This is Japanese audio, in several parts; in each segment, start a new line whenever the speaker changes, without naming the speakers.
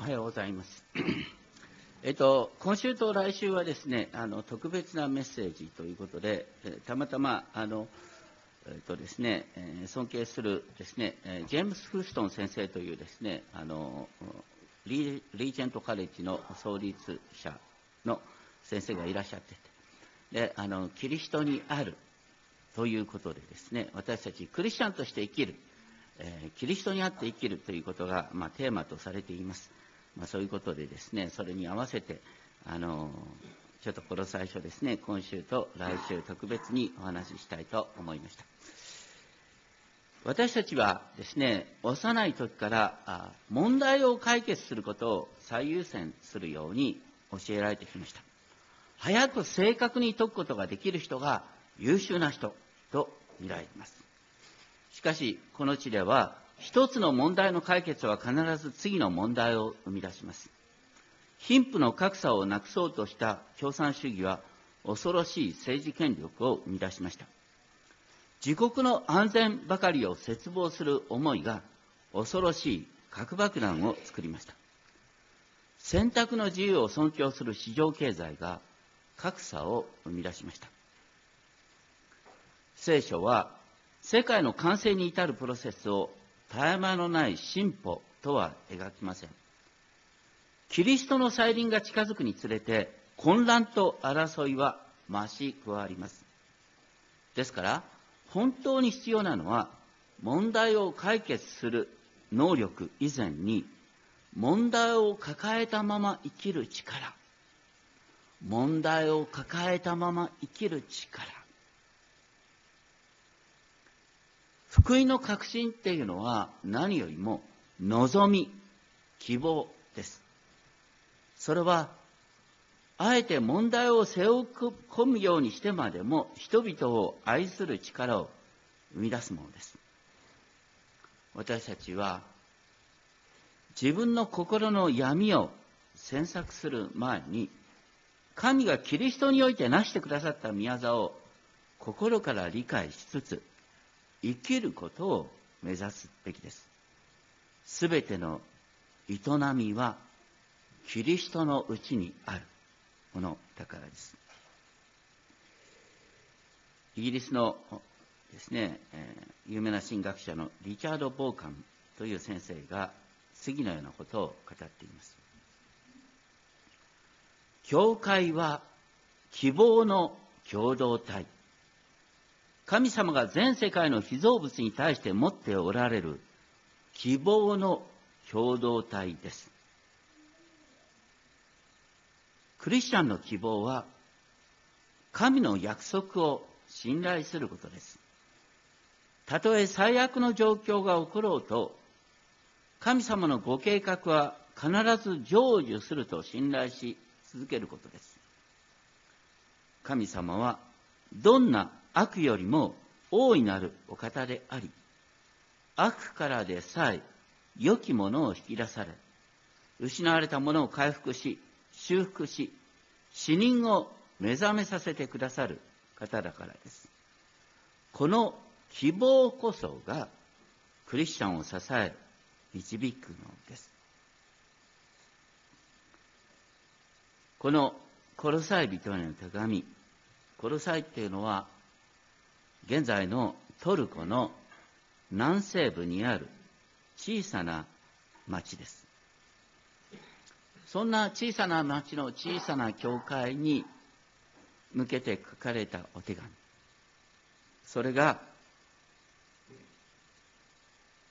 おはようございます。えっと、今週と来週はですね、あの特別なメッセージということで、えたまたまあの、えっとですね、え尊敬するですね、えジェームス・フーストン先生というですね、あのリージェントカレッジの創立者の先生がいらっしゃってて、であのキリストにあるということでですね、私たちクリスチャンとして生きる、えー、キリストにあって生きるということが、まあ、テーマとされています。まあ、そういうことでですね、それに合わせて、あのちょっとこの最初ですね、今週と来週特別にお話ししたいと思いました。私たちはですね、幼い時から問題を解決することを最優先するように教えられてきました。早く正確に解くことができる人が優秀な人と見られます。しかし、この地では、一つの問題の解決は必ず次の問題を生み出します。貧富の格差をなくそうとした共産主義は恐ろしい政治権力を生み出しました。自国の安全ばかりを切望する思いが恐ろしい核爆弾を作りました。選択の自由を尊重する市場経済が格差を生み出しました。聖書は世界の完成に至るプロセスを絶え間のない進歩とは描きません。キリストの再臨が近づくにつれて混乱と争いは増し加わります。ですから、本当に必要なのは問題を解決する能力以前に問題を抱えたまま生きる力問題を抱えたまま生きる力福音の確信っていうのは何よりも望み、希望です。それは、あえて問題を背負い込むようにしてまでも人々を愛する力を生み出すものです。私たちは自分の心の闇を詮索する前に神がキリストにおいて成してくださった宮沢を心から理解しつつ生きることを目指すべきです。すべての営みはキリストのうちにあるものだからです。イギリスのですね、有名な神学者のリチャード・ボーカンという先生が次のようなことを語っています。教会は希望の共同体。神様が全世界の被造物に対して持っておられる希望の共同体です。クリスチャンの希望は、神の約束を信頼することです。たとえ最悪の状況が起ころうと、神様のご計画は必ず成就すると信頼し続けることです。神様はどんな悪よりも大いなるお方であり、悪からでさえ良きものを引き出され、失われたものを回復し、修復し、死人を目覚めさせてくださる方だからです。この希望こそがクリスチャンを支え、導くのです。このコロサイ人への手紙、コロサイっていうのは現在のトルコの南西部にある小さな町です。そんな小さな町の小さな教会に向けて書かれたお手紙。それが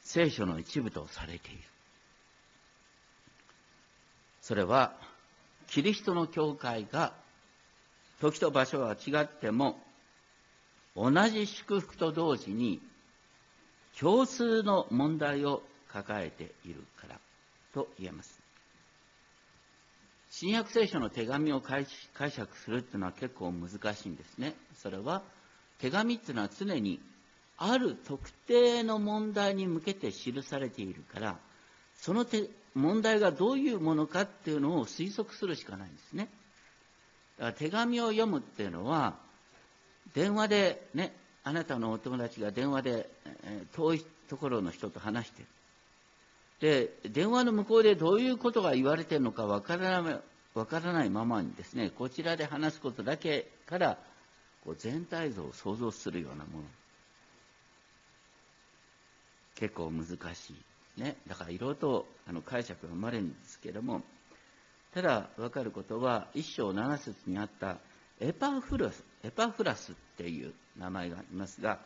聖書の一部とされている。それはキリストの教会が時と場所は違っても同じ祝福と同時に共通の問題を抱えているからと言えます。新約聖書の手紙を解釈するっていうのは結構難しいんですね。それは手紙っていうのは常にある特定の問題に向けて記されているから、その問題がどういうものかっていうのを推測するしかないんですね。だから手紙を読むっていうのは、電話でね、あなたのお友達が電話で、え、遠いところの人と話してる。で、電話の向こうでどういうことが言われてるのかわからないわからないままにですね、こちらで話すことだけからこう全体像を想像するようなもの。結構難しい。ね。だからいろいろとあの解釈が生まれるんですけども、ただ分かることは、一章七節にあったエパフラス、エパフラスっていう名前がありますが、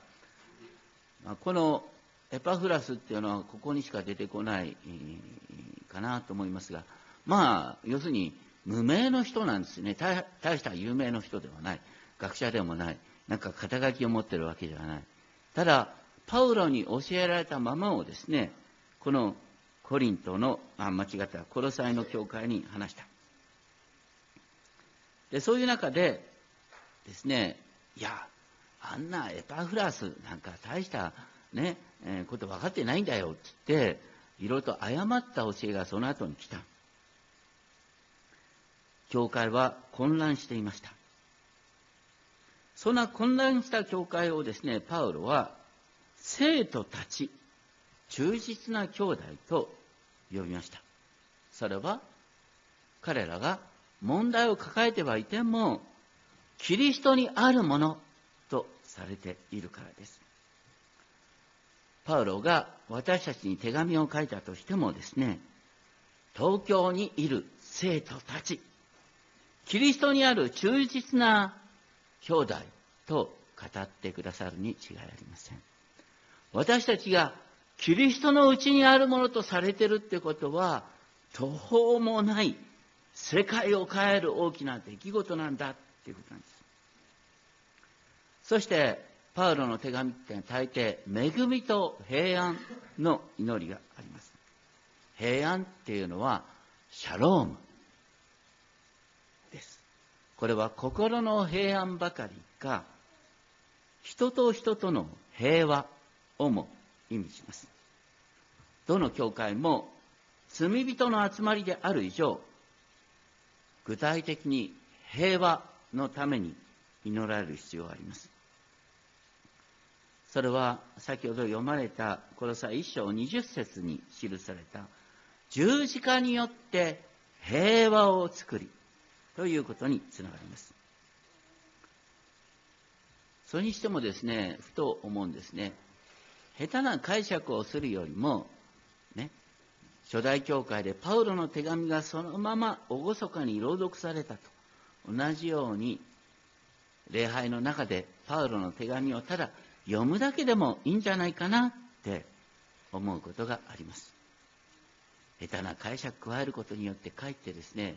このエパフラスっていうのはここにしか出てこないかなと思いますが、まあ、要するに無名の人なんですね。大大した有名の人ではない。学者でもない。なんか肩書きを持ってるわけではない。ただ、パウロに教えられたままをですね、このコリントの、あ、間違った、コロサイの教会に話した。で、そういう中でですね、いや、あんなエパフラスなんか大したね、えー、こと分かってないんだよって言って、いろいろと誤った教えがその後に来た。教会は混乱していました。そんな混乱した教会をですね、パウロは、生徒たち、忠実な兄弟と呼びました。それは、彼らが問題を抱えてはいても、キリストにあるものとされているからです。パウロが私たちに手紙を書いたとしてもですね、東京にいる生徒たち、キリストにある忠実な兄弟と語ってくださるに違いありません。私たちがキリストのうちにあるものとされてるってことは、途方もない世界を変える大きな出来事なんだっていうことなんです。そして、パウロの手紙って大抵、恵みと平安の祈りがあります。平安っていうのは、シャロームですこれは心の平安ばかりか、人と人との平和をも意味します。どの教会も罪人の集まりである以上、具体的に平和のために祈られる必要があります。それは先ほど読まれたこの際一章20節に記された十字架によって平和を作り、ということにつながります。それにしてもですね、ふと思うんですね。下手な解釈をするよりも、初代教会でパウロの手紙がそのまま厳かに朗読されたと同じように礼拝の中でパウロの手紙をただ読むだけでもいいんじゃないかなって思うことがあります。下手な解釈加えることによってかえってですね、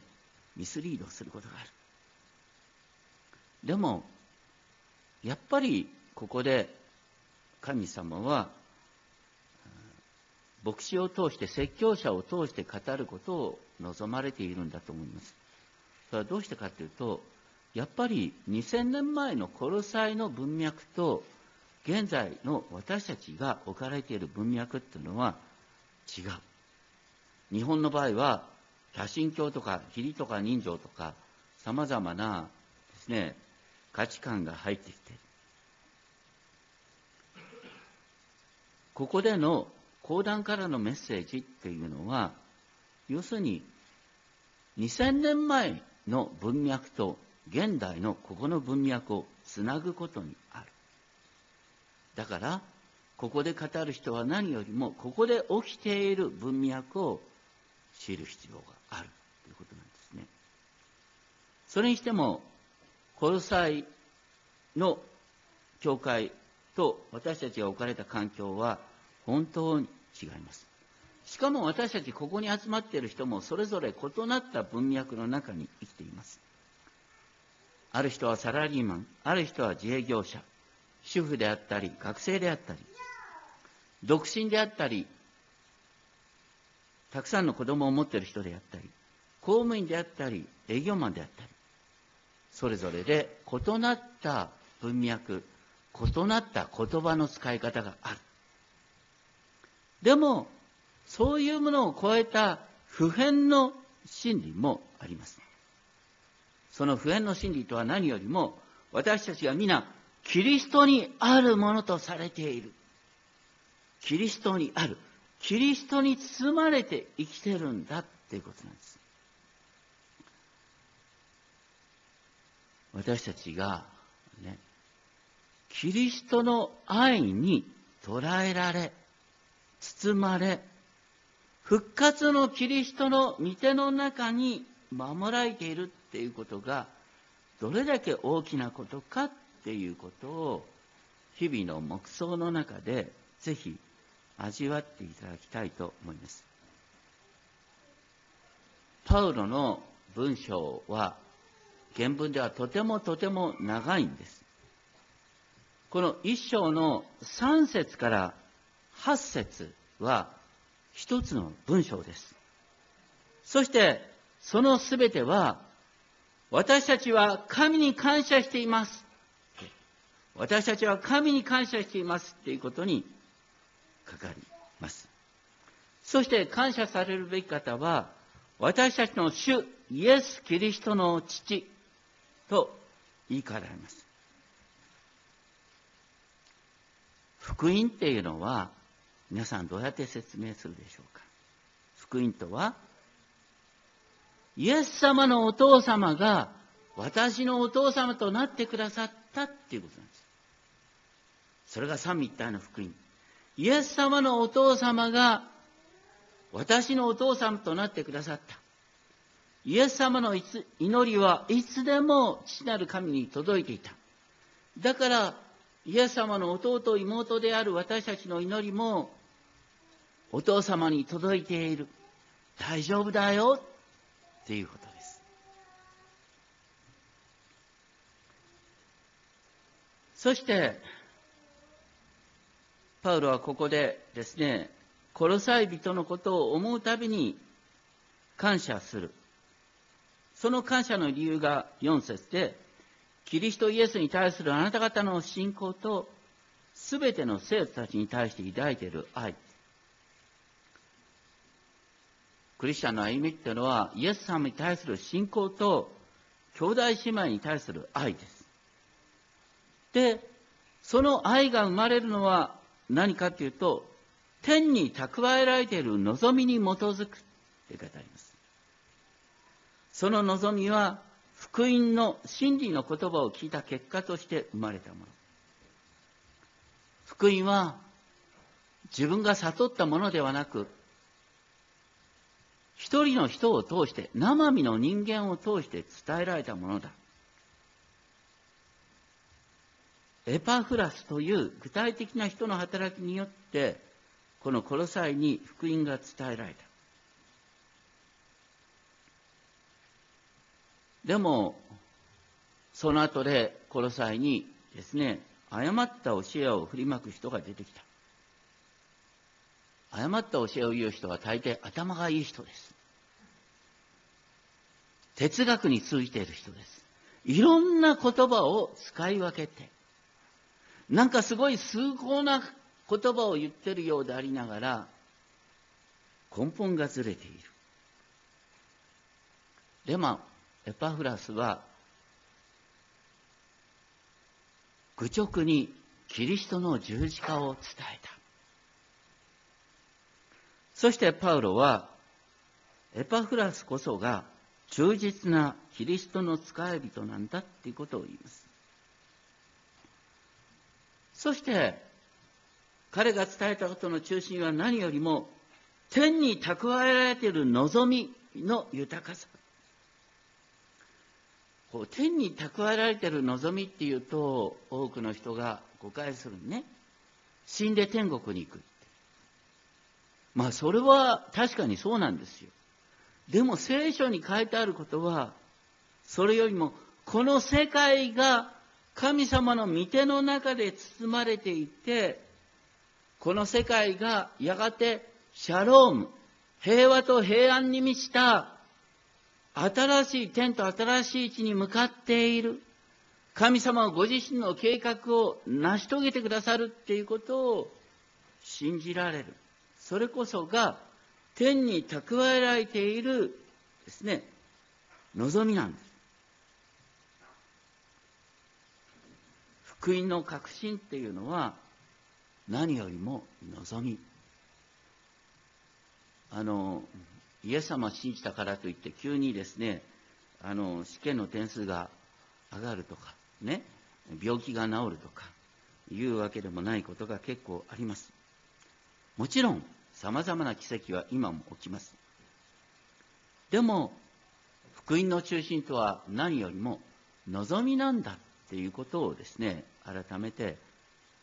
ミスリードすることがある。でも、やっぱりここで神様は、牧師を通して、説教者を通して語ることを望まれているんだと思います。それはどうしてかというと、やっぱり2000年前のコロサイの文脈と、現在の私たちが置かれている文脈っていうのは違う。日本の場合は、多神教とか、義理とか人情とか、様々なですね、価値観が入ってきて。ここでの講談からのメッセージっていうのは、要するに、2000年前の文脈と現代のここの文脈をつなぐことにある。だから、ここで語る人は何よりも、ここで起きている文脈を知る必要があるということなんですね。それにしても、コロサの教会と私たちが置かれた環境は本当に違います。しかも私たちここに集まっている人もそれぞれ異なった文脈の中に生きています。ある人はサラリーマン、ある人は自営業者、主婦であったり、学生であったり、独身であったり、たくさんの子供を持っている人であったり、公務員であったり、営業マンであったり、それぞれで異なった文脈、異なった言葉の使い方がある。でも、そういうものを超えた普遍の真理もあります。その普遍の真理とは何よりも、私たちが皆、キリストにあるものとされている。キリストにある。キリストに包まれて生きてるんだっていうことなんです。私たちが、ね、キリストの愛に捉えられ、包まれ、復活のキリストの御手の中に守られているっていうことが、どれだけ大きなことかっていうことを、日々の黙想の中で、ぜひ味わっていただきたいと思います。パウロの文章は、原文ではとてもとても長いんです。この一章の3節から8節は一つの文章です。そして、そのすべては、私たちは神に感謝しています。私たちは神に感謝していますっていうことにかかります。そして感謝されるべき方は、私たちの主イエス・キリストの父と言い換えられます。福音っていうのは、皆さんどうやって説明するでしょうか？福音とは、イエス様のお父様が私のお父様となってくださったっていうことなんです。それが三位一体の福音。イエス様のお父様が私のお父様となってくださった。イエス様の祈りはいつでも父なる神に届いていた。だから、イエス様の弟、妹である私たちの祈りも、お父様に届いている。大丈夫だよっていうことです。そして、パウロはここでですね、殺さい人のことを思うたびに感謝する。その感謝の理由が4節で、キリストイエスに対するあなた方の信仰と、すべての生徒たちに対して抱いている愛。クリスチャンの歩みっていうのは、イエス様に対する信仰と、兄弟姉妹に対する愛です。で、その愛が生まれるのは何かっていうと、天に蓄えられている望みに基づくって語ります。その望みは、福音の真理の言葉を聞いた結果として生まれたもの。福音は、自分が悟ったものではなく、一人の人を通して、生身の人間を通して伝えられたものだ。エパフラスという具体的な人の働きによって、このコロサイに福音が伝えられた。でも、その後でコロサイにですね、誤った教えを振りまく人が出てきた。誤った教えを言う人は大抵頭がいい人です。哲学に通じている人です。いろんな言葉を使い分けて、なんかすごい崇高な言葉を言ってるようでありながら、根本がずれている。でも、エパフラスは、愚直にキリストの十字架を伝えた。そしてパウロは、エパフラスこそが忠実なキリストの使い人なんだっていうことを言います。そして、彼が伝えたことの中心は何よりも、天に蓄えられている望みの豊かさ。こう天に蓄えられている望みっていうと、多くの人が誤解するね。死んで天国に行く。まあ、それは確かにそうなんですよ。でも聖書に書いてあることは、それよりも、この世界が神様の御手の中で包まれていて、この世界がやがてシャローム、平和と平安に満ちた新しい天と新しい地に向かっている。神様はご自身の計画を成し遂げてくださるっていうことを信じられる。それこそが天に蓄えられているですね、望みなんです。福音の確信っていうのは何よりも望み。あの、イエス様を信じたからといって急にですね、あの、試験の点数が上がるとか、ね、病気が治るとか、いうわけでもないことが結構あります。もちろん、様々な奇跡は今も起きます。でも、福音の中心とは何よりも望みなんだっていうことをですね、改めて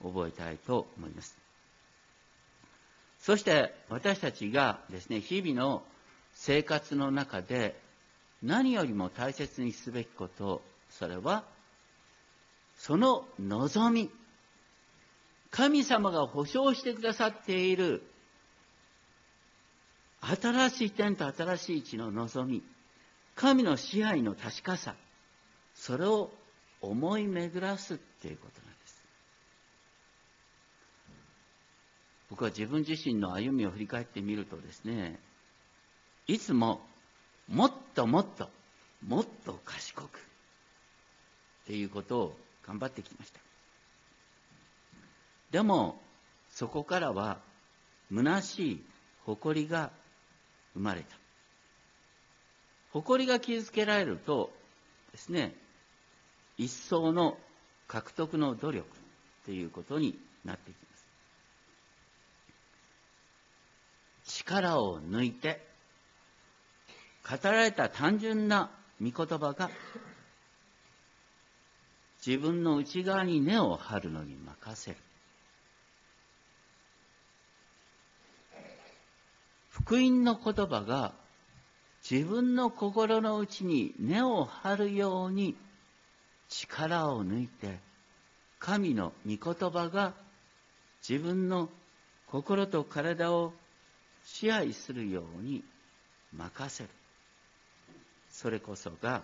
覚えたいと思います。そして私たちがですね、日々の生活の中で何よりも大切にすべきこと、それは、その望み、神様が保証してくださっている新しい天と新しい地の望み、神の支配の確かさ、それを思い巡らすっていうことなんです。僕は自分自身の歩みを振り返ってみるとですね、いつももっともっと、もっと賢くっていうことを頑張ってきました。でも、そこからは虚しい誇りが生まれた。誇りが傷つけられるとですね、一層の獲得の努力っていうことになってきます。力を抜いて、語られた単純な御言葉が、自分の内側に根を張るのに任せる。福音の言葉が自分の心の内に根を張るように力を抜いて神の御言葉が自分の心と体を支配するように任せる。それこそが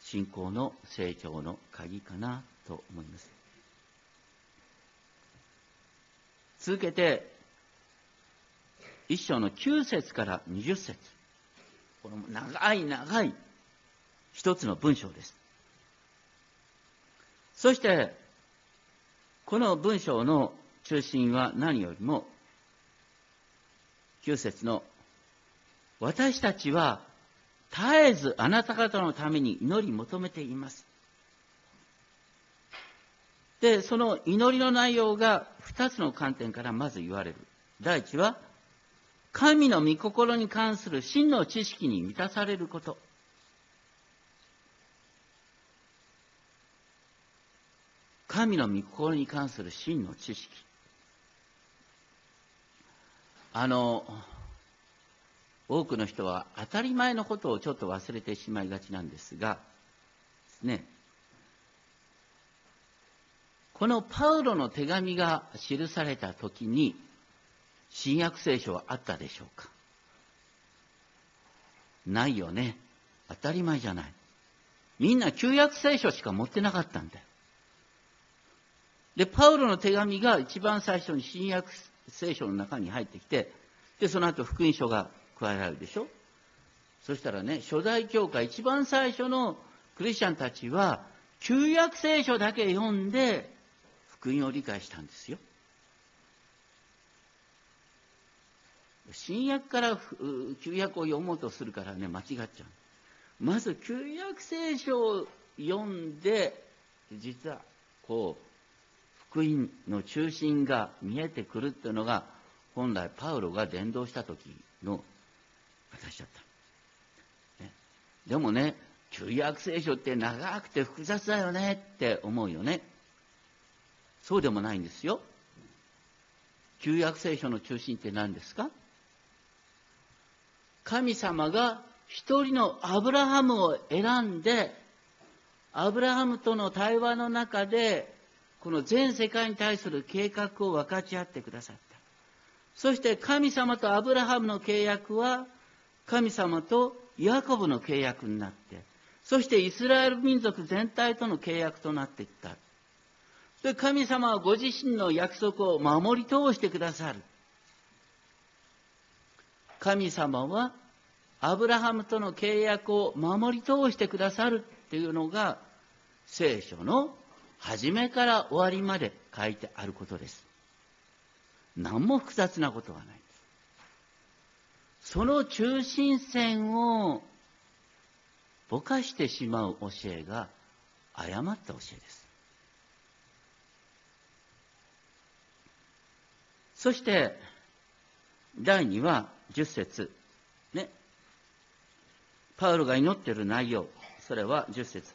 信仰の成長の鍵かなと思います。続けて一章の9節から20節この長い長い一つの文章です。そして、この文章の中心は何よりも、9節の、私たちは絶えずあなた方のために祈り求めています。で、その祈りの内容が2つの観点からまず言われる。第一は、神の御心に関する真の知識に満たされること。神の御心に関する真の知識。あの、多くの人は当たり前のことをちょっと忘れてしまいがちなんですが、ね、このパウロの手紙が記された時に、新約聖書はあったでしょうか？ないよね。当たり前じゃない。みんな旧約聖書しか持ってなかったんだよ。で、パウロの手紙が一番最初に新約聖書の中に入ってきて、で、その後福音書が加えられるでしょ？そしたらね、初代教会一番最初のクリスチャンたちは、旧約聖書だけ読んで、福音を理解したんですよ。新約から旧約を読もうとするからね、間違っちゃう。まず旧約聖書を読んで、実は、こう、福音の中心が見えてくるっていうのが、本来パウロが伝道した時の私だった。ね、でもね、旧約聖書って長くて複雑だよねって思うよね。そうでもないんですよ。旧約聖書の中心って何ですか？神様が一人のアブラハムを選んで、アブラハムとの対話の中で、この全世界に対する計画を分かち合ってくださった。そして神様とアブラハムの契約は、神様とヤコブの契約になって、そしてイスラエル民族全体との契約となっていった。で神様はご自身の約束を守り通してくださる。神様はアブラハムとの契約を守り通してくださるっていうのが聖書の初めから終わりまで書いてあることです。何も複雑なことはない。その中心線をぼかしてしまう教えが誤った教えです。そして、第2は10節ね。パウロが祈ってる内容、それは10節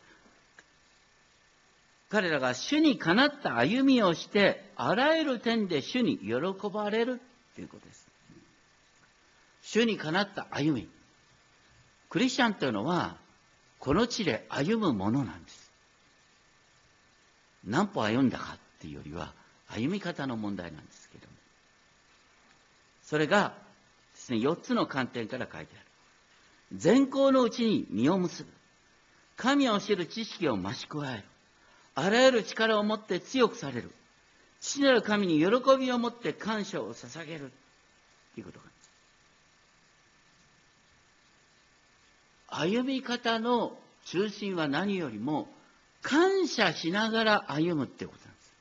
彼らが主にかなった歩みをして、あらゆる点で主に喜ばれるということです。主にかなった歩み。クリスチャンというのは、この地で歩むものなんです。何歩歩んだかっていうよりは、歩み方の問題なんですけども。それがですね、4つの観点から書いてある。善行のうちに実を結ぶ。神を知る知識を増し加える。あらゆる力を持って強くされる。父なる神に喜びを持って感謝を捧げる。ということが歩み方の中心は何よりも感謝しながら歩むってことなんです。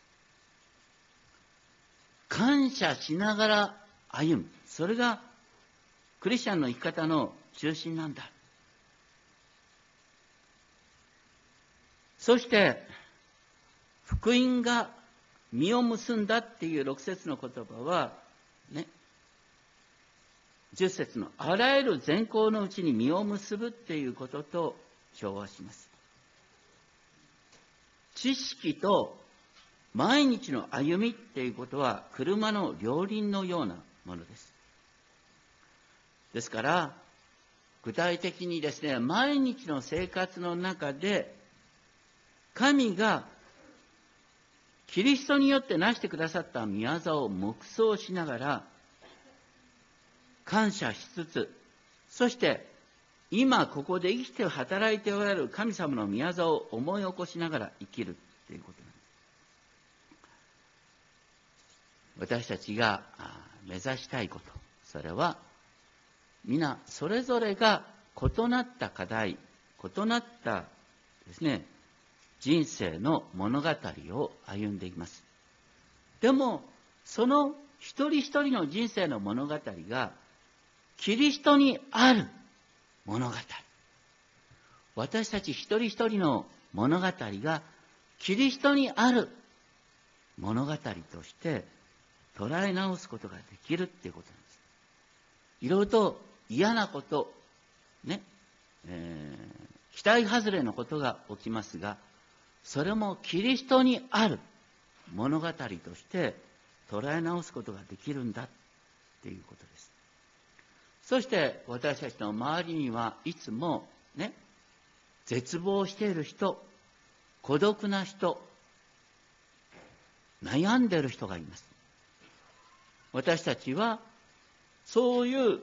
感謝しながら歩む。それがクリスチャンの生き方の中心なんだ。そして、福音が実を結んだっていう六節の言葉は、ね、十節のあらゆる善行のうちに実を結ぶっていうことと調和します。知識と毎日の歩みっていうことは車の両輪のようなものです。ですから、具体的にですね、毎日の生活の中で、神がキリストによって成してくださった宮業を黙想しながら、感謝しつつ、そして今ここで生きて働いておられる神様の宮沢を思い起こしながら生きるということなんです。私たちが目指したいこと、それは皆それぞれが異なった課題、異なったですね、人生の物語を歩んでいます。でも、その一人一人の人生の物語がキリストにある物語。私たち一人一人の物語がキリストにある物語として捉え直すことができるっていうことなんです。いろいろと嫌なこと、ね、えー、期待外れのことが起きますが、それもキリストにある物語として捉え直すことができるんだっていうことです。そして私たちの周りにはいつもね、絶望している人、孤独な人、悩んでいる人がいます。私たちはそういう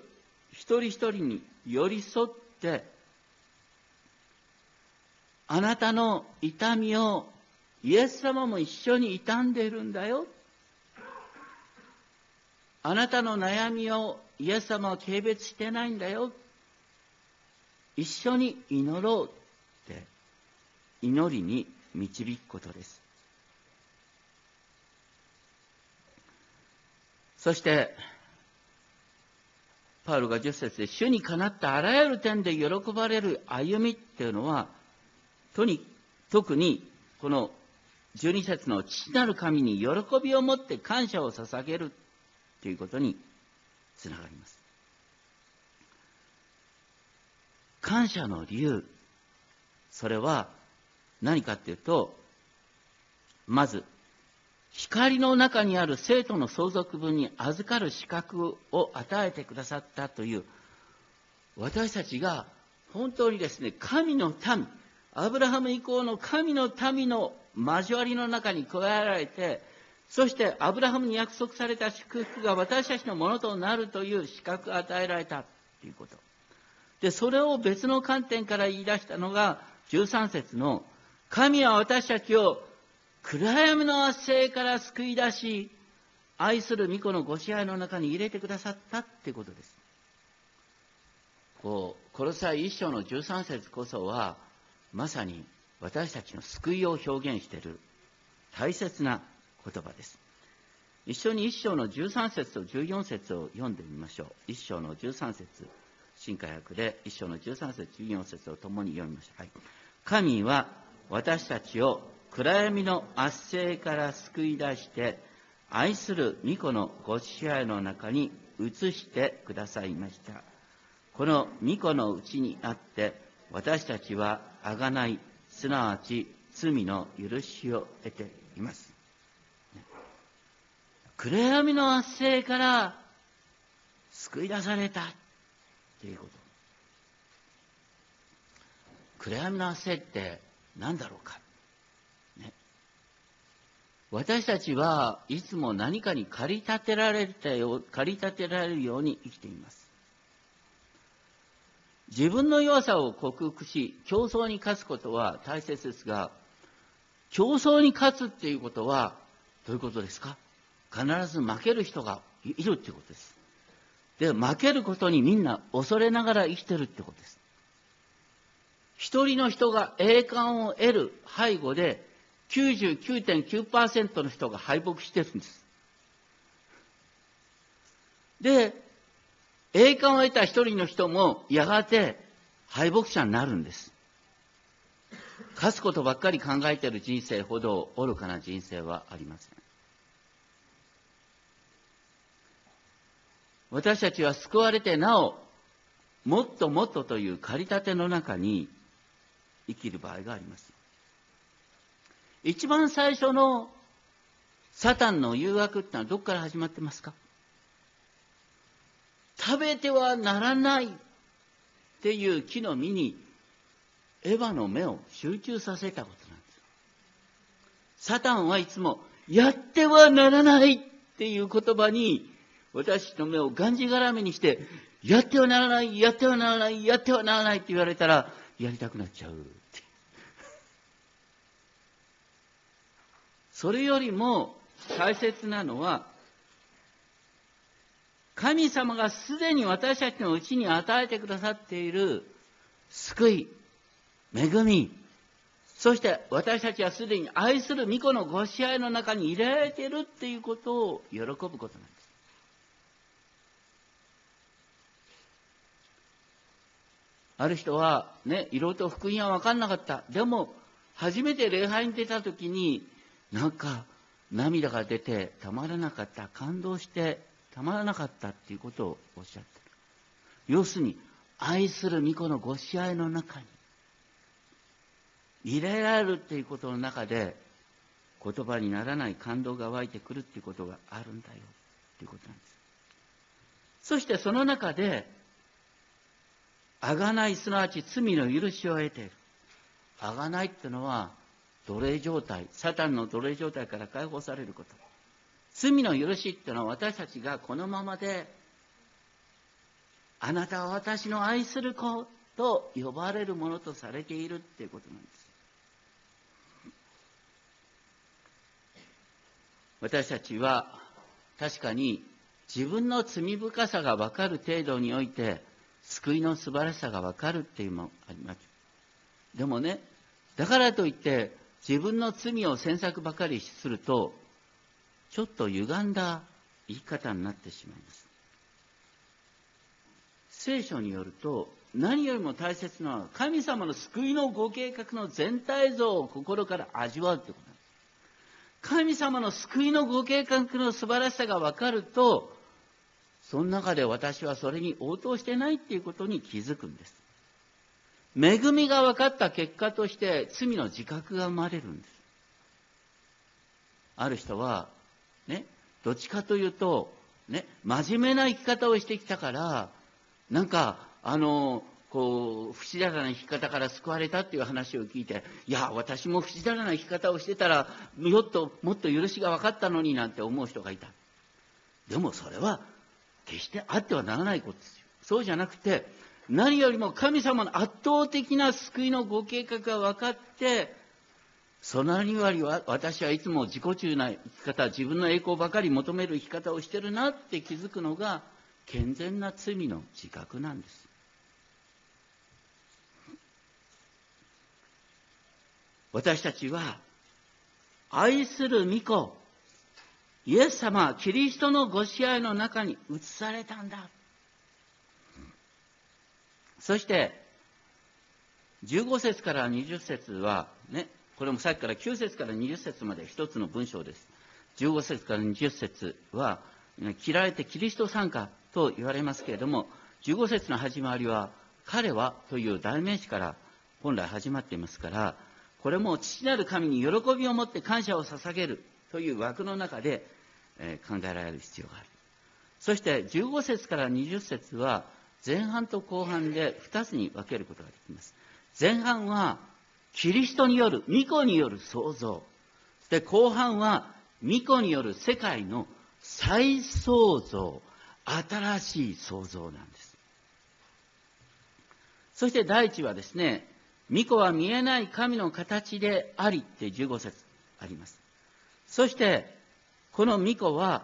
一人一人に寄り添って、あなたの痛みをイエス様も一緒に傷んでいるんだよ。あなたの悩みをイエス様は軽蔑してないんだよ。一緒に祈ろうって祈りに導くことです。そして、パウロが10節で、主にかなったあらゆる点で喜ばれる歩みっていうのは、とに、特に、この12節の父なる神に喜びを持って感謝を捧げるということにつながります。感謝の理由、それは何かっていうと、まず、光の中にある生徒の相続分に預かる資格を与えてくださったという、私たちが本当にですね、神の民、アブラハム以降の神の民の交わりの中に加えられて、そしてアブラハムに約束された祝福が私たちのものとなるという資格が与えられたということ。で、それを別の観点から言い出したのが13節の神は私たちを暗闇の圧政から救い出し、愛する御子のご支配の中に入れてくださったってことです。こう、コロサイ一章の13節こそは、まさに私たちの救いを表現している大切な言葉です。一緒に一章の13節と14節を読んでみましょう。一章の13節新海訳で一章の13節14節を共に読みました。はい、神は私たちを暗闇の圧政から救い出して、愛する御子のご支配の中に移してくださいました。この御子のうちにあって、私たちは贖い、すなわち罪の許しを得ています。暗闇の圧政から救い出されたということ。暗闇の圧政って何だろうか。私たちはいつも何かに駆り立てられたよ駆り立てられるように生きています。自分の弱さを克服し、競争に勝つことは大切ですが、競争に勝つっていうことは、どういうことですか？必ず負ける人がいるっていうことです。で、負けることにみんな恐れながら生きてるってことです。一人の人が栄冠を得る背後で99.9%の人が敗北してるんです。で、栄冠を得た一人の人もやがて敗北者になるんです。勝つことばっかり考えてる人生ほど愚かな人生はありません。私たちは救われてなお、もっともっとという駆り立ての中に生きる場合があります。一番最初のサタンの誘惑ってのはどこから始まってますか？食べてはならないっていう木の実にエヴァの目を集中させたことなんです。サタンはいつもやってはならないっていう言葉に私の目をがんじがらめにして、やってはならない、やってはならない、やってはならないって言われたら、やりたくなっちゃう。それよりも大切なのは、神様がすでに私たちのうちに与えてくださっている救い、恵み、そして私たちはすでに愛する御子のご支配の中に入れられているっていうことを喜ぶことなんです。ある人は、ね、いろいろと福音は分かんなかった。でも、初めて礼拝に出た時に、なんか、涙が出てたまらなかった。感動してたまらなかったっていうことをおっしゃってる。要するに、愛する御子のご支配の中に、入れられるっていうことの中で、言葉にならない感動が湧いてくるっていうことがあるんだよっていうことなんです。そしてその中で、あがない、すなわち罪の許しを得ている。あがないってのは、奴隷状態、サタンの奴隷状態から解放されること。罪の許しっていうのは私たちがこのままで、あなたは私の愛する子と呼ばれるものとされているっていうことなんです。私たちは確かに自分の罪深さが分かる程度において救いの素晴らしさがわかるっていうのもあります。でもね、だからといって自分の罪を詮索ばかりすると、ちょっと歪んだ言い方になってしまいます。聖書によると、何よりも大切なのは、神様の救いのご計画の全体像を心から味わうってことなんです。神様の救いのご計画の素晴らしさが分かると、その中で私はそれに応答してないっていうことに気づくんです。恵みが分かった結果として罪の自覚が生まれるんです。ある人は、ね、どっちかというと、ね、真面目な生き方をしてきたから、なんか、あの、こう、不死だらな生き方から救われたっていう話を聞いて、いや、私も不死だらな生き方をしてたら、もっと、もっと許しが分かったのになんて思う人がいた。でもそれは決してあってはならないことですよ。そうじゃなくて、何よりも神様の圧倒的な救いのご計画が分かって、その2割は私はいつも自己中な生き方、自分の栄光ばかり求める生き方をしてるなって気づくのが健全な罪の自覚なんです。私たちは愛する御子、イエス様キリストのご支配の中に移されたんだ。そして、15節から20節は、ね、これもさっきから9節から20節まで一つの文章です。15節から20節は、切られてキリスト参加と言われますけれども、15節の始まりは、彼はという代名詞から本来始まっていますから、これも父なる神に喜びを持って感謝を捧げるという枠の中で、え考えられる必要がある。そして15節から20節は前半と後半で2つに分けることができます。前半はキリストによる、巫女による創造。で、後半は巫女による世界の再創造、新しい創造なんです。そして第一はですね、巫女は見えない神の形でありって15節あります。そして、この巫女は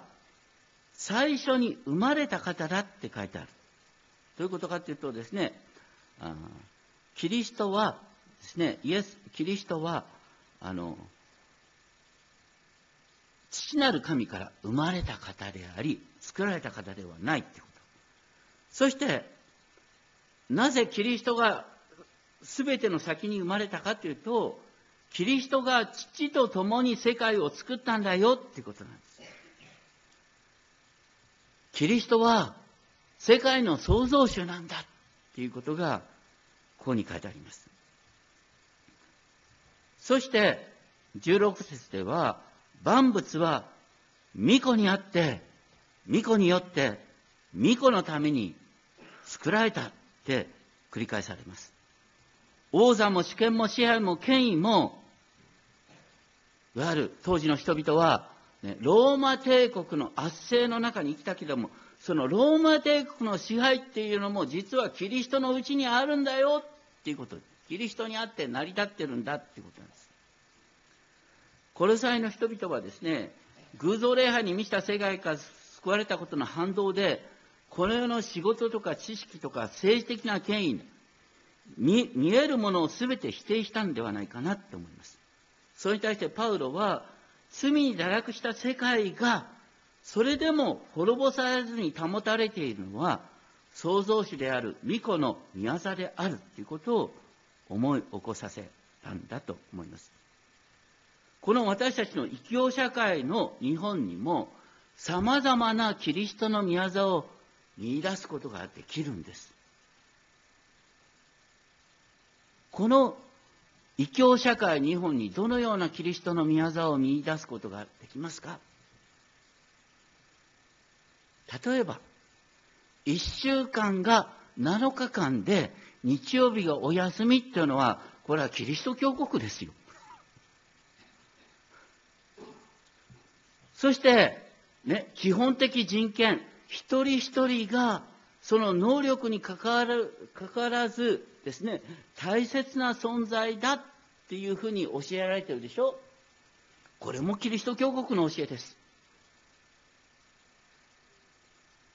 最初に生まれた方だって書いてある。どういうことかというとですね、キリストはですね、イエス、キリストは、あの、父なる神から生まれた方であり、作られた方ではないってこと。そして、なぜキリストが全ての先に生まれたかというと、キリストが父と共に世界を作ったんだよっていうことなんです。キリストは世界の創造主なんだっていうことがここに書いてあります。そして16節では万物は巫女にあって巫女によって巫女のために作られたって繰り返されます。王座も主権も支配も権威も、いわゆる当時の人々は、ね、ローマ帝国の圧政の中に生きたけども、そのローマ帝国の支配っていうのも実はキリストのうちにあるんだよっていうこと。キリストにあって成り立ってるんだっていうことなんです。これ際の人々はですね、偶像礼拝に満ちた世界から救われたことの反動で、この世の仕事とか知識とか政治的な権威、見見えるものを全て否定したんではないかなって思います。それに対してパウロは、罪に堕落した世界が、それでも滅ぼされずに保たれているのは、創造主である巫女の御業であるということを思い起こさせたんだと思います。この私たちの異教社会の日本にも、様々なキリストの御業を見出すことができるんです。この異教社会日本にどのようなキリストの御業を見出すことができますか？例えば、1週間が7日間で日曜日がお休みっていうのは、これはキリスト教国ですよ。そして、ね、基本的人権、一人一人がその能力にかかわるかかわらずですね、大切な存在だっていうふうに教えられてるでしょこれもキリスト教国の教えです。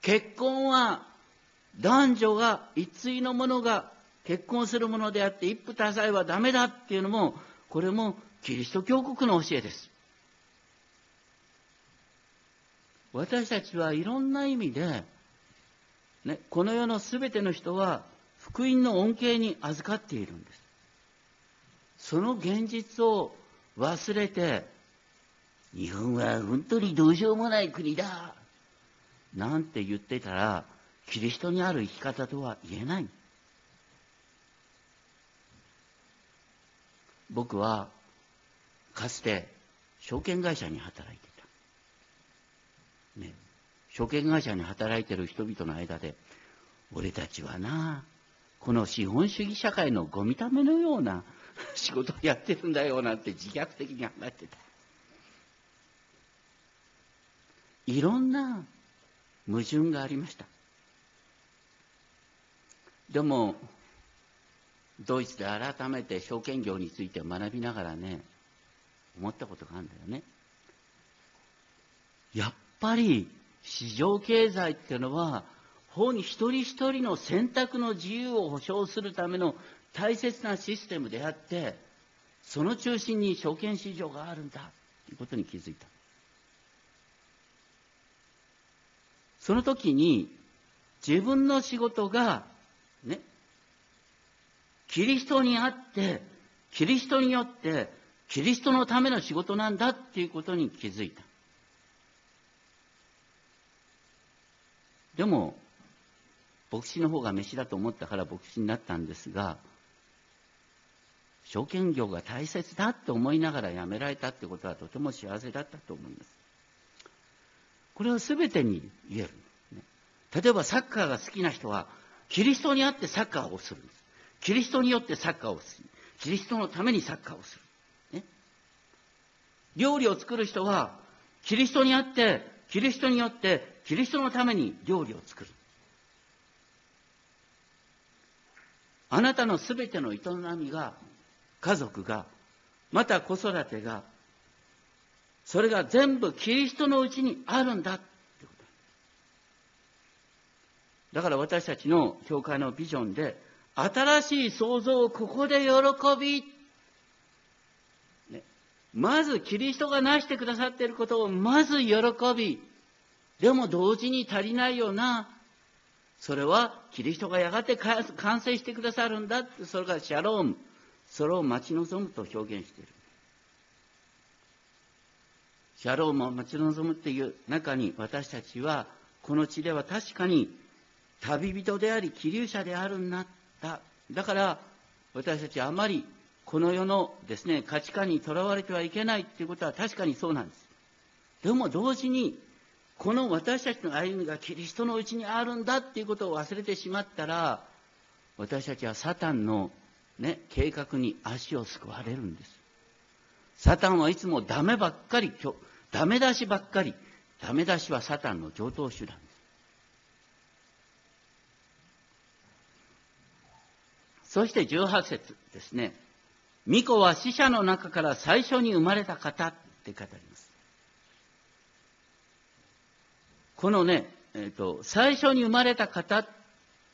結婚は男女が一対のものが結婚するものであって一夫多妻はダメだっていうのも、これもキリスト教国の教えです。私たちはいろんな意味で、ね、この世の全ての人は福音の恩恵に預かっているんです。その現実を忘れて、日本は本当にどうしようもない国だなんて言ってたら、キリストにある生き方とは言えない。僕は、かつて証券会社に働いてた。ね。証券会社に働いてる人々の間で、俺たちはな、この資本主義社会のゴミためのような仕事をやってるんだよなんて自虐的に話してた。いろんな矛盾がありました。でも、ドイツで改めて証券業について学びながらね、思ったことがあるんだよね。やっぱり市場経済っていうのは法に一人一人の選択の自由を保障するための大切なシステムであって、その中心に証券市場があるんだということに気づいた。その時に自分の仕事が、ね、キリストにあって、キリストによって、キリストのための仕事なんだっていうことに気づいた。でも、牧師の方が飯だと思ったから牧師になったんですが、証券業が大切だって思いながら辞められたってことはとても幸せだったと思います。これは全てに言える、例えばサッカーが好きな人は、キリストにあってサッカーをするんです。キリストによってサッカーをする。キリストのためにサッカーをする。ね、料理を作る人は、キリストにあって、キリストによって、キリストのために料理を作る。あなたのすべての営みが家族が、また子育てが、それが全部キリストのうちにあるんだってこと。だから私たちの教会のビジョンで、新しい創造をここで喜び、ね、まずキリストが成してくださっていることをまず喜び、でも同時に足りないよな、それはキリストがやがて完成してくださるんだって、それがシャローム。それを待ち望むと表現している。シャロームを待ち望むっていう中に私たちはこの地では確かに旅人であり気流者であるんだった。だから私たちあまりこの世のですね価値観にとらわれてはいけないっていうことは確かにそうなんです。でも同時にこの私たちの歩みがキリストのうちにあるんだっていうことを忘れてしまったら私たちはサタンのね、計画に足をすくわれるんです。サタンはいつもダメばっかり、ダメ出しばっかり、ダメ出しはサタンの上等手段。そして18節ですね。巫女は死者の中から最初に生まれた方って語ります。このね、えっ、ー、と、最初に生まれた方っ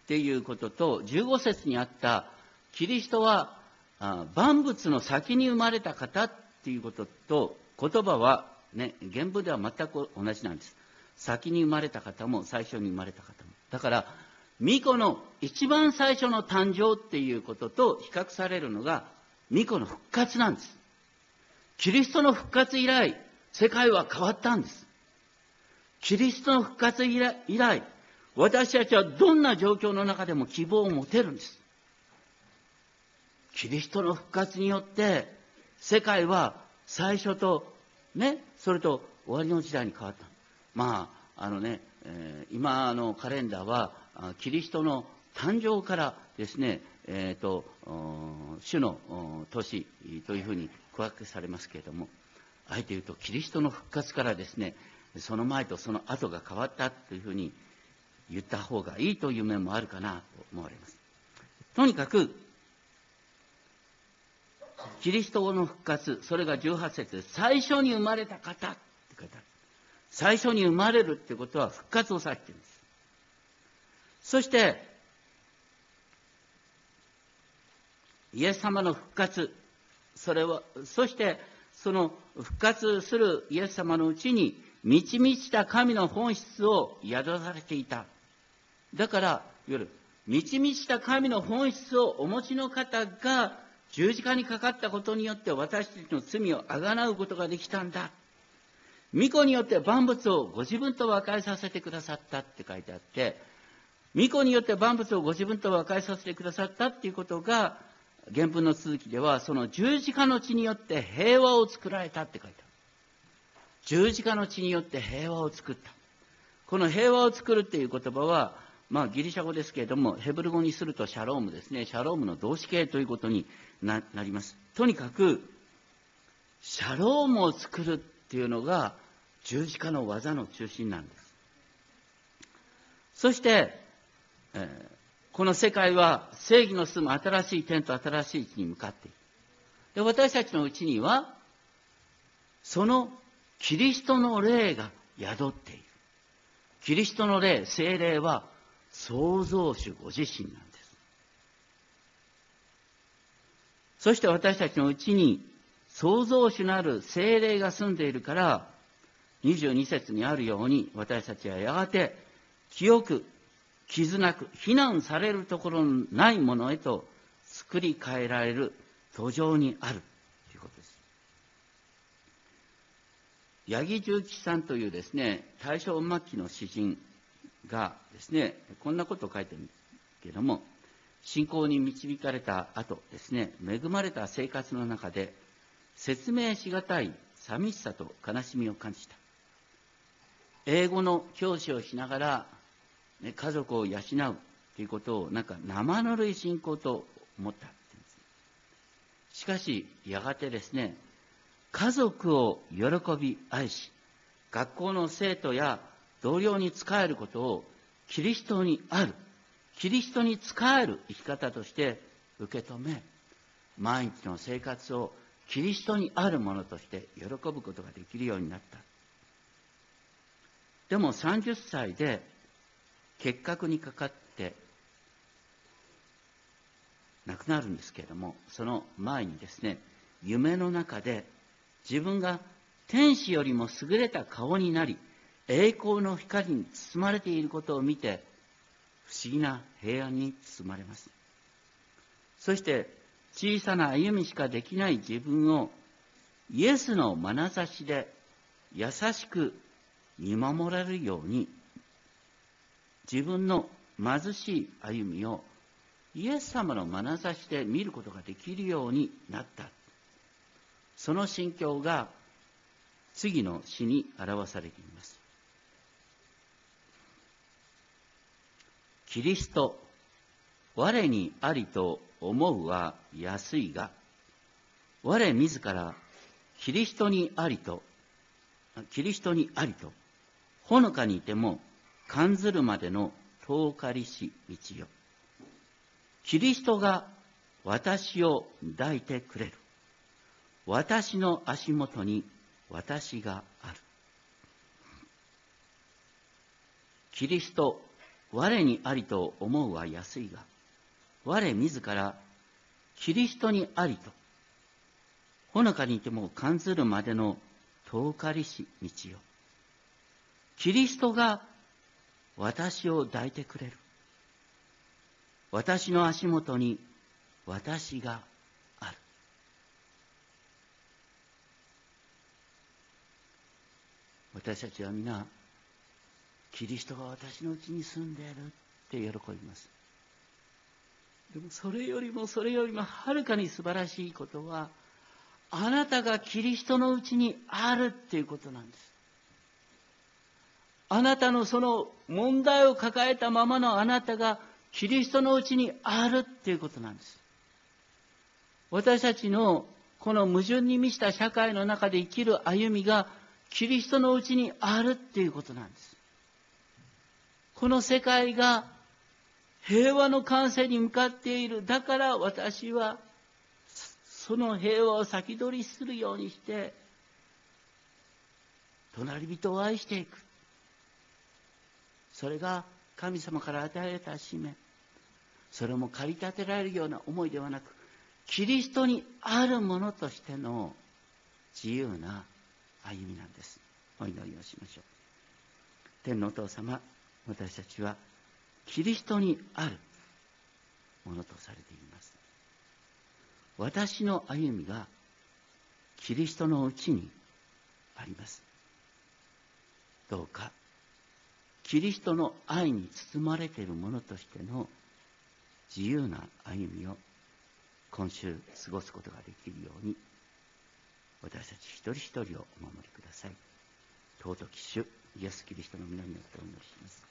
ていうことと、15節にあったキリストは万物の先に生まれた方っていうことと言葉はね、原文では全く同じなんです。先に生まれた方も最初に生まれた方も。だから、巫女の一番最初の誕生っていうことと比較されるのが、巫女の復活なんです。キリストの復活以来、世界は変わったんです。キリストの復活以来、私たちはどんな状況の中でも希望を持てるんです。キリストの復活によって、世界は最初と、ね、それと終わりの時代に変わった。まあ、あのね、えー、今のカレンダーは、キリストの誕生からですね、えーと、主の年というふうに区分けされますけれども、あえて言うと、キリストの復活からですね、その前とその後が変わったというふうに言った方がいいという面もあるかなと思われます。とにかく、キリストの復活、それが18節で最初に生まれた方って書いてある。最初に生まれるってことは復活を指してるんです。そして、イエス様の復活、それは、そして、その復活するイエス様のうちに、満ち満ちた神の本質を宿されていた。だから、いわゆる、満ち満ちた神の本質をお持ちの方が、十字架にかかったことによって私たちの罪をあがなうことができたんだ。巫女によって万物をご自分と和解させてくださったって書いてあって、巫女によって万物をご自分と和解させてくださったっていうことが、原文の続きでは、その十字架の血によって平和を作られたって書いてある。十字架の血によって平和を作った。この平和を作るっていう言葉は、まあ、ギリシャ語ですけれども、ヘブル語にするとシャロームですね。シャロームの動詞形ということになります。とにかく、シャロームを作るっていうのが十字架の技の中心なんです。そして、えー、この世界は正義の住む新しい天と新しい地に向かっている。で私たちのうちには、そのキリストの霊が宿っている。キリストの霊、精霊は創造主ご自身なんです。そして私たちのうちに創造主なる精霊が住んでいるから、22節にあるように私たちはやがて清く、傷なく、非難されるところのないものへと作り変えられる途上にあるということです。八木重吉さんというですね、大正末期の詩人がですね、こんなことを書いてるんですけども、信仰に導かれた後ですね、恵まれた生活の中で、説明しがたい寂しさと悲しみを感じた。英語の教師をしながら、ね、家族を養うということを、なんか生ぬるい信仰と思ったしかし、やがてですね、家族を喜び愛し、学校の生徒や同僚に仕えることをキリストにある、キリストに仕える生き方として受け止め、毎日の生活をキリストにあるものとして喜ぶことができるようになった。でも30歳で結核にかかって亡くなるんですけれども、その前にですね、夢の中で自分が天使よりも優れた顔になり、栄光の光に包まれていることを見て、不思議な平安に包まれます。そして、小さな歩みしかできない自分を、イエスの眼差しで優しく見守られるように、自分の貧しい歩みをイエス様の眼差しで見ることができるようになった。その心境が次の詩に表されています。キリスト、我にありと思うは安いが、我自らキリストにありと、キリストにありと、ほのかにいても感ずるまでの遠かりし道よ。キリストが私を抱いてくれる。私の足元に私がある。キリスト、我にありと思うは安いが、我自らキリストにありと、ほのかにいても感ずるまでの遠かりし道よ。キリストが私を抱いてくれる。私の足元に私がある。私たちは皆、キリストが私のうちに住んでいるって喜びます。でもそれよりもそれよりもはるかに素晴らしいことは、あなたがキリストのうちにあるっていうことなんです。あなたのその問題を抱えたままのあなたがキリストのうちにあるっていうことなんです。私たちのこの矛盾に満ちた社会の中で生きる歩みがキリストのうちにあるっていうことなんです。この世界が平和の完成に向かっている。だから私はその平和を先取りするようにして、隣人を愛していく。それが神様から与えられた使命。それも駆り立てられるような思いではなく、キリストにあるものとしての自由な歩みなんです。お祈りをしましょう。天のお父様、私たちはキリストにあるものとされています。私の歩みがキリストのうちにあります。どうかキリストの愛に包まれているものとしての自由な歩みを今週過ごすことができるように私たち一人一人をお守りください。尊き主イエス・キリストの皆によってお祈りします。